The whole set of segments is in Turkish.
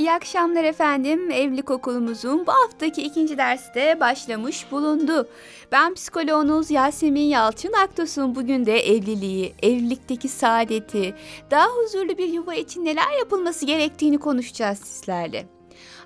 İyi akşamlar efendim. Evlilik okulumuzun bu haftaki ikinci dersi de başlamış bulundu. Ben psikoloğunuz Yasemin Yalçın Aktos'un bugün de evliliği, evlilikteki saadeti, daha huzurlu bir yuva için neler yapılması gerektiğini konuşacağız sizlerle.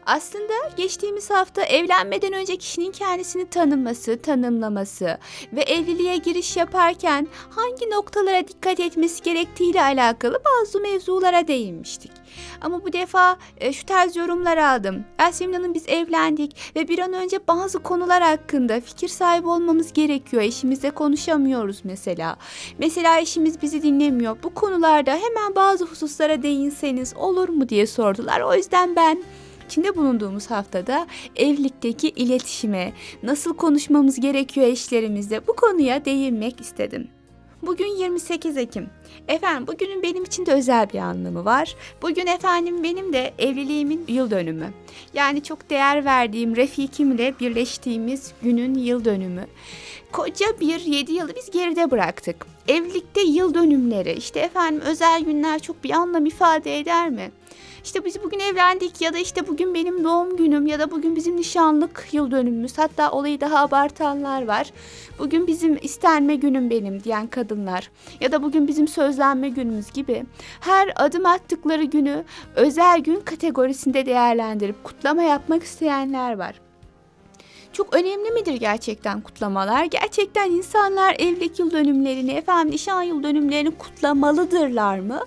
Aslında geçtiğimiz hafta evlenmeden önce kişinin kendisini tanıması, tanımlaması ve evliliğe giriş yaparken hangi noktalara dikkat etmesi gerektiğiyle alakalı bazı mevzulara değinmiştik. Ama bu defa e, şu tarz yorumlar aldım. Yasemin Hanım biz evlendik ve bir an önce bazı konular hakkında fikir sahibi olmamız gerekiyor. Eşimizle konuşamıyoruz mesela. Mesela eşimiz bizi dinlemiyor. Bu konularda hemen bazı hususlara değinseniz olur mu diye sordular. O yüzden ben içinde bulunduğumuz haftada evlilikteki iletişime, nasıl konuşmamız gerekiyor eşlerimizle bu konuya değinmek istedim. Bugün 28 Ekim. Efendim bugünün benim için de özel bir anlamı var. Bugün efendim benim de evliliğimin yıl dönümü. Yani çok değer verdiğim Refikimle birleştiğimiz günün yıl dönümü. Koca bir 7 yılı biz geride bıraktık. Evlilikte yıl dönümleri, işte efendim özel günler çok bir anlam ifade eder mi? İşte biz bugün evlendik ya da işte bugün benim doğum günüm ya da bugün bizim nişanlık yıl dönümümüz. Hatta olayı daha abartanlar var. Bugün bizim istenme günüm benim diyen kadınlar ya da bugün bizim sözlenme günümüz gibi her adım attıkları günü özel gün kategorisinde değerlendirip kutlama yapmak isteyenler var. Çok önemli midir gerçekten kutlamalar? Gerçekten insanlar evlilik yıl dönümlerini, efendim nişan yıl dönümlerini kutlamalıdırlar mı?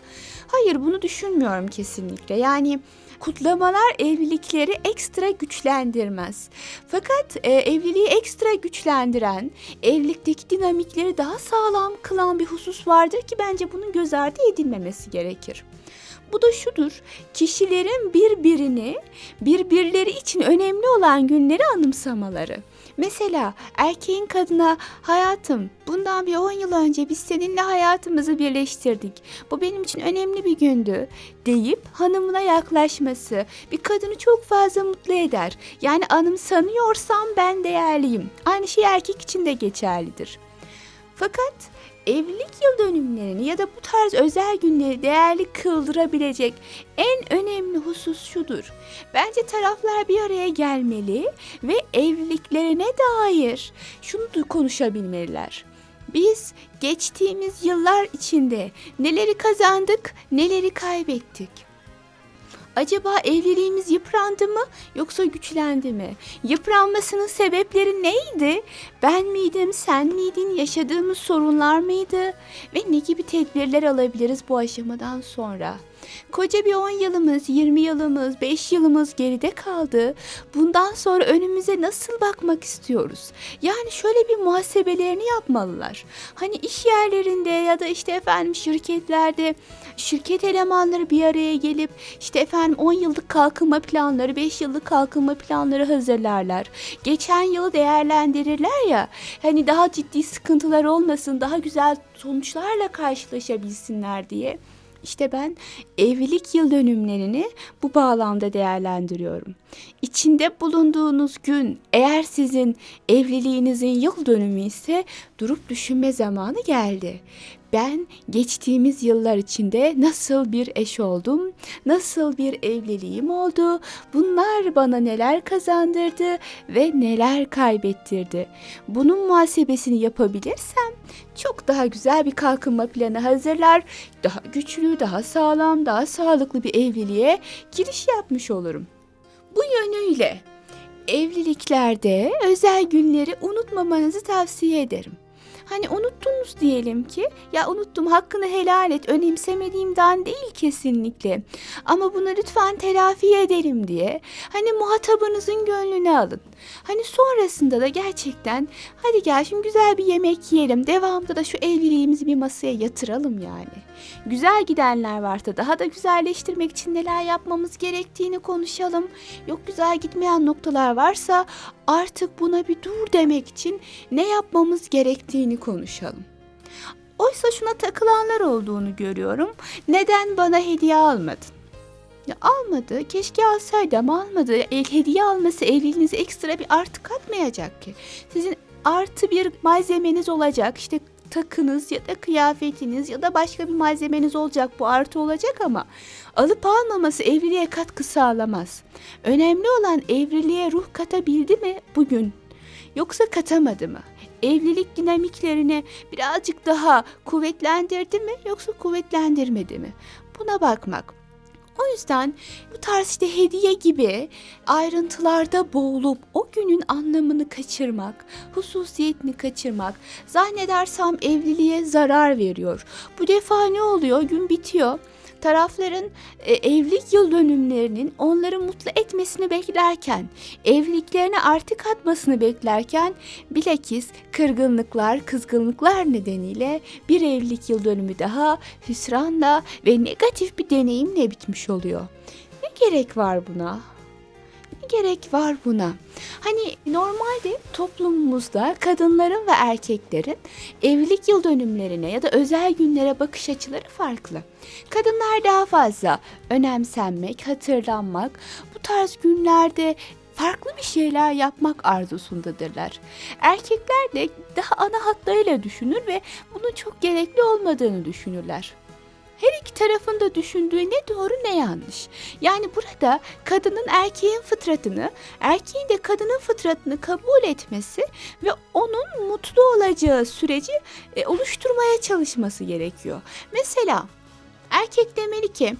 Hayır bunu düşünmüyorum kesinlikle. Yani kutlamalar evlilikleri ekstra güçlendirmez. Fakat e, evliliği ekstra güçlendiren, evlilikteki dinamikleri daha sağlam kılan bir husus vardır ki bence bunun göz ardı edilmemesi gerekir. Bu da şudur. Kişilerin birbirini, birbirleri için önemli olan günleri anımsamaları. Mesela erkeğin kadına hayatım bundan bir 10 yıl önce biz seninle hayatımızı birleştirdik. Bu benim için önemli bir gündü deyip hanımına yaklaşması bir kadını çok fazla mutlu eder. Yani anımsanıyorsam ben değerliyim. Aynı şey erkek için de geçerlidir. Fakat evlilik yıl dönümlerini ya da bu tarz özel günleri değerli kıldırabilecek en önemli husus şudur. Bence taraflar bir araya gelmeli ve evliliklerine dair şunu konuşabilmeliler. Biz geçtiğimiz yıllar içinde neleri kazandık, neleri kaybettik? Acaba evliliğimiz yıprandı mı yoksa güçlendi mi? Yıpranmasının sebepleri neydi? Ben miydim, sen miydin, yaşadığımız sorunlar mıydı? Ve ne gibi tedbirler alabiliriz bu aşamadan sonra? Koca bir 10 yılımız, 20 yılımız, 5 yılımız geride kaldı. Bundan sonra önümüze nasıl bakmak istiyoruz? Yani şöyle bir muhasebelerini yapmalılar. Hani iş yerlerinde ya da işte efendim şirketlerde şirket elemanları bir araya gelip işte efendim 10 yıllık kalkınma planları, 5 yıllık kalkınma planları hazırlarlar. Geçen yılı değerlendirirler ya. Hani daha ciddi sıkıntılar olmasın, daha güzel sonuçlarla karşılaşabilsinler diye. İşte ben evlilik yıl dönümlerini bu bağlamda değerlendiriyorum. İçinde bulunduğunuz gün eğer sizin evliliğinizin yıl dönümü ise durup düşünme zamanı geldi ben geçtiğimiz yıllar içinde nasıl bir eş oldum, nasıl bir evliliğim oldu, bunlar bana neler kazandırdı ve neler kaybettirdi. Bunun muhasebesini yapabilirsem çok daha güzel bir kalkınma planı hazırlar, daha güçlü, daha sağlam, daha sağlıklı bir evliliğe giriş yapmış olurum. Bu yönüyle evliliklerde özel günleri unutmamanızı tavsiye ederim. Hani unuttunuz diyelim ki ya unuttum hakkını helal et önemsemediğimden değil kesinlikle. Ama bunu lütfen telafi edelim diye hani muhatabınızın gönlünü alın. Hani sonrasında da gerçekten hadi gel şimdi güzel bir yemek yiyelim. Devamında da şu evliliğimizi bir masaya yatıralım yani. Güzel gidenler varsa daha da güzelleştirmek için neler yapmamız gerektiğini konuşalım. Yok güzel gitmeyen noktalar varsa artık buna bir dur demek için ne yapmamız gerektiğini konuşalım. Oysa şuna takılanlar olduğunu görüyorum. Neden bana hediye almadın? Ya almadı. Keşke alsaydı ama almadı. El hediye alması evliliğinize ekstra bir artı katmayacak ki. Sizin artı bir malzemeniz olacak. İşte takınız ya da kıyafetiniz ya da başka bir malzemeniz olacak. Bu artı olacak ama alıp almaması evliliğe katkı sağlamaz. Önemli olan evliliğe ruh katabildi mi bugün? Yoksa katamadı mı? Evlilik dinamiklerini birazcık daha kuvvetlendirdi mi yoksa kuvvetlendirmedi mi? Buna bakmak. O yüzden bu tarz işte hediye gibi ayrıntılarda boğulup o günün anlamını kaçırmak, hususiyetini kaçırmak zannedersem evliliğe zarar veriyor. Bu defa ne oluyor? Gün bitiyor. Tarafların e, evlilik yıl dönümlerinin onları mutlu etmesini beklerken, evliliklerine artık atmasını beklerken bilakis kırgınlıklar, kızgınlıklar nedeniyle bir evlilik yıl dönümü daha hüsranla ve negatif bir deneyimle bitmiş oluyor. Ne gerek var buna? Gerek var buna? Hani normalde toplumumuzda kadınların ve erkeklerin evlilik yıl dönümlerine ya da özel günlere bakış açıları farklı. Kadınlar daha fazla önemsenmek, hatırlanmak, bu tarz günlerde farklı bir şeyler yapmak arzusundadırlar. Erkekler de daha ana hatlarıyla düşünür ve bunun çok gerekli olmadığını düşünürler. Her iki tarafın da düşündüğü ne doğru ne yanlış. Yani burada kadının erkeğin fıtratını, erkeğin de kadının fıtratını kabul etmesi ve onun mutlu olacağı süreci e, oluşturmaya çalışması gerekiyor. Mesela erkek demeli ki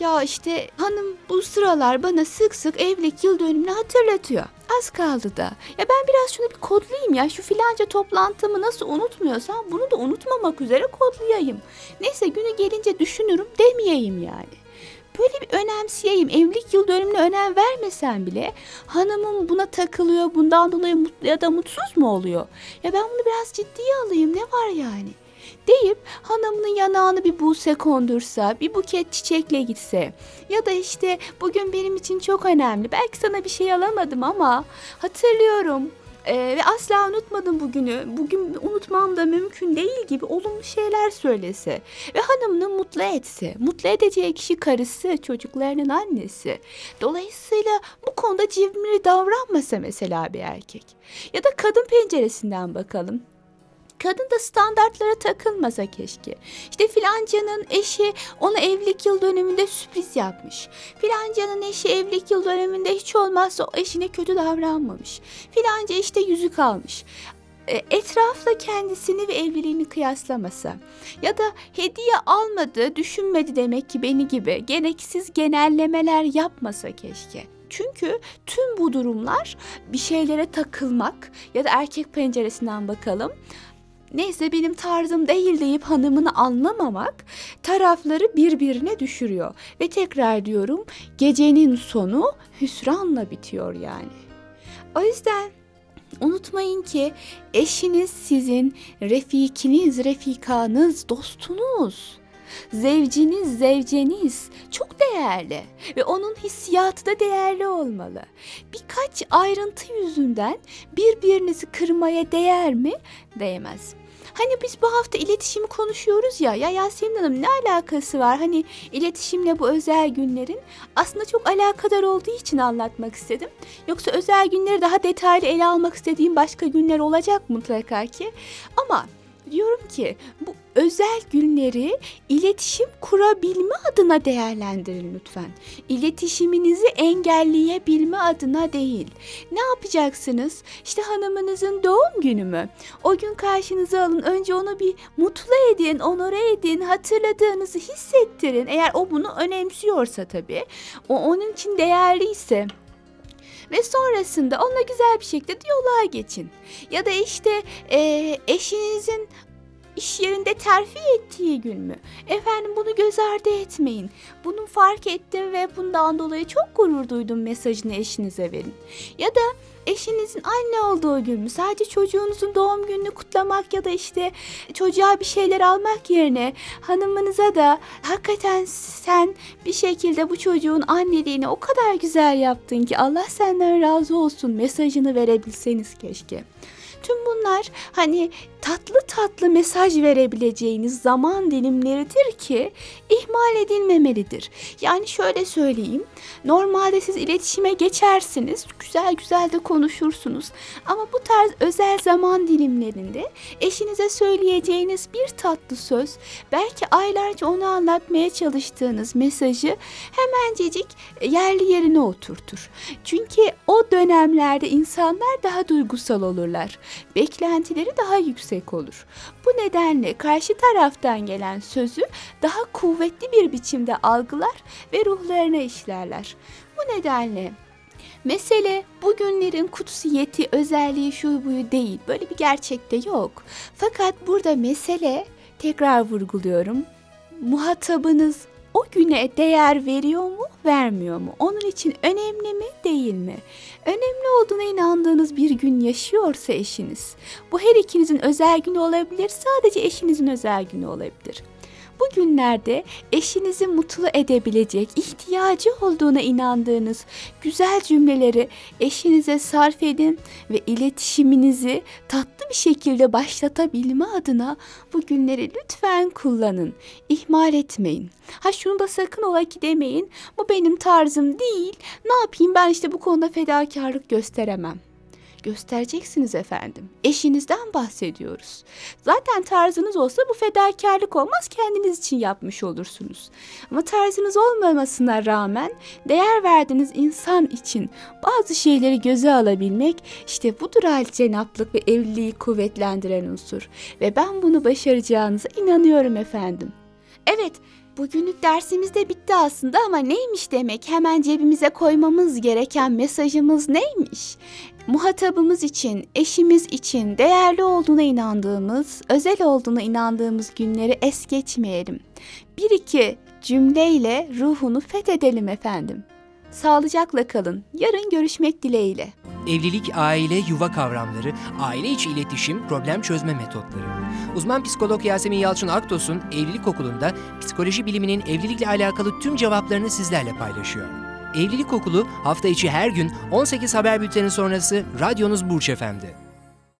ya işte hanım bu sıralar bana sık sık evlilik yıl dönümünü hatırlatıyor. Az kaldı da. Ya ben biraz şunu bir kodlayayım ya. Şu filanca toplantımı nasıl unutmuyorsam bunu da unutmamak üzere kodlayayım. Neyse günü gelince düşünürüm demeyeyim yani. Böyle bir önemseyeyim. Evlilik yıl dönümüne önem vermesen bile hanımım buna takılıyor. Bundan dolayı mutlu ya da mutsuz mu oluyor? Ya ben bunu biraz ciddiye alayım. Ne var yani? Deyip hanımının yanağını bir buse kondursa, bir buket çiçekle gitse ya da işte bugün benim için çok önemli. Belki sana bir şey alamadım ama hatırlıyorum. Ee, ve asla unutmadım bugünü. Bugün unutmam da mümkün değil gibi olumlu şeyler söylese ve hanımını mutlu etse. Mutlu edeceği kişi karısı, çocuklarının annesi. Dolayısıyla bu konuda cimri davranmasa mesela bir erkek. Ya da kadın penceresinden bakalım. Kadın da standartlara takılmasa keşke. İşte filancanın eşi ona evlilik yıl dönümünde sürpriz yapmış. Filancanın eşi evlilik yıl dönümünde hiç olmazsa o eşine kötü davranmamış. Filanca işte yüzük almış e, etrafla kendisini ve evliliğini kıyaslamasa ya da hediye almadı, düşünmedi demek ki beni gibi gereksiz genellemeler yapmasa keşke. Çünkü tüm bu durumlar bir şeylere takılmak ya da erkek penceresinden bakalım neyse benim tarzım değil deyip hanımını anlamamak tarafları birbirine düşürüyor. Ve tekrar diyorum gecenin sonu hüsranla bitiyor yani. O yüzden unutmayın ki eşiniz sizin refikiniz, refikanız, dostunuz. Zevciniz, zevceniz çok değerli ve onun hissiyatı da değerli olmalı. Birkaç ayrıntı yüzünden birbirinizi kırmaya değer mi? Değmez. Hani biz bu hafta iletişimi konuşuyoruz ya. Ya Yasemin Hanım ne alakası var? Hani iletişimle bu özel günlerin aslında çok alakadar olduğu için anlatmak istedim. Yoksa özel günleri daha detaylı ele almak istediğim başka günler olacak mutlaka ki. Ama diyorum ki bu özel günleri iletişim kurabilme adına değerlendirin lütfen. İletişiminizi engelleyebilme adına değil. Ne yapacaksınız? İşte hanımınızın doğum günü mü? O gün karşınıza alın. Önce onu bir mutlu edin, onore edin, hatırladığınızı hissettirin. Eğer o bunu önemsiyorsa tabii. O onun için değerliyse ve sonrasında onunla güzel bir şekilde diyaloğa geçin. Ya da işte e, eşinizin iş yerinde terfi ettiği gün mü? Efendim bunu göz ardı etmeyin. Bunu fark ettim ve bundan dolayı çok gurur duydum mesajını eşinize verin. Ya da eşinizin anne olduğu gün mü? Sadece çocuğunuzun doğum gününü kutlamak ya da işte çocuğa bir şeyler almak yerine hanımınıza da hakikaten sen bir şekilde bu çocuğun anneliğini o kadar güzel yaptın ki Allah senden razı olsun mesajını verebilseniz keşke. Tüm bunlar hani tatlı tatlı mesaj verebileceğiniz zaman dilimleridir ki ihmal edilmemelidir. Yani şöyle söyleyeyim. Normalde siz iletişime geçersiniz, güzel güzel de konuşursunuz. Ama bu tarz özel zaman dilimlerinde eşinize söyleyeceğiniz bir tatlı söz, belki aylarca onu anlatmaya çalıştığınız mesajı hemencecik yerli yerine oturtur. Çünkü o dönemlerde insanlar daha duygusal olurlar. Beklentileri daha yüksek olur. Bu nedenle karşı taraftan gelen sözü daha kuvvetli bir biçimde algılar ve ruhlarına işlerler. Bu nedenle mesele bugünlerin kutsiyeti, özelliği şu buyu değil. Böyle bir gerçekte yok. Fakat burada mesele tekrar vurguluyorum. Muhatabınız o güne değer veriyor mu, vermiyor mu? Onun için önemli mi, değil mi? Önemli olduğuna inandığınız bir gün yaşıyorsa eşiniz, bu her ikinizin özel günü olabilir, sadece eşinizin özel günü olabilir. Bu günlerde eşinizi mutlu edebilecek, ihtiyacı olduğuna inandığınız güzel cümleleri eşinize sarf edin ve iletişiminizi tatlı bir şekilde başlatabilme adına bu günleri lütfen kullanın. İhmal etmeyin. Ha şunu da sakın ola ki demeyin. Bu benim tarzım değil. Ne yapayım ben işte bu konuda fedakarlık gösteremem göstereceksiniz efendim. Eşinizden bahsediyoruz. Zaten tarzınız olsa bu fedakarlık olmaz kendiniz için yapmış olursunuz. Ama tarzınız olmamasına rağmen değer verdiğiniz insan için bazı şeyleri göze alabilmek işte budur hal cenaplık ve evliliği kuvvetlendiren unsur. Ve ben bunu başaracağınıza inanıyorum efendim. Evet, Bugünlük dersimiz de bitti aslında ama neymiş demek? Hemen cebimize koymamız gereken mesajımız neymiş? Muhatabımız için, eşimiz için değerli olduğuna inandığımız, özel olduğuna inandığımız günleri es geçmeyelim. Bir iki cümleyle ruhunu fethedelim efendim. Sağlıcakla kalın. Yarın görüşmek dileğiyle. Evlilik, aile, yuva kavramları, aile içi iletişim, problem çözme metotları. Uzman psikolog Yasemin Yalçın Aktos'un Evlilik Okulu'nda psikoloji biliminin evlilikle alakalı tüm cevaplarını sizlerle paylaşıyor. Evlilik Okulu hafta içi her gün 18 haber bülteni sonrası radyonuz Burç Efendi.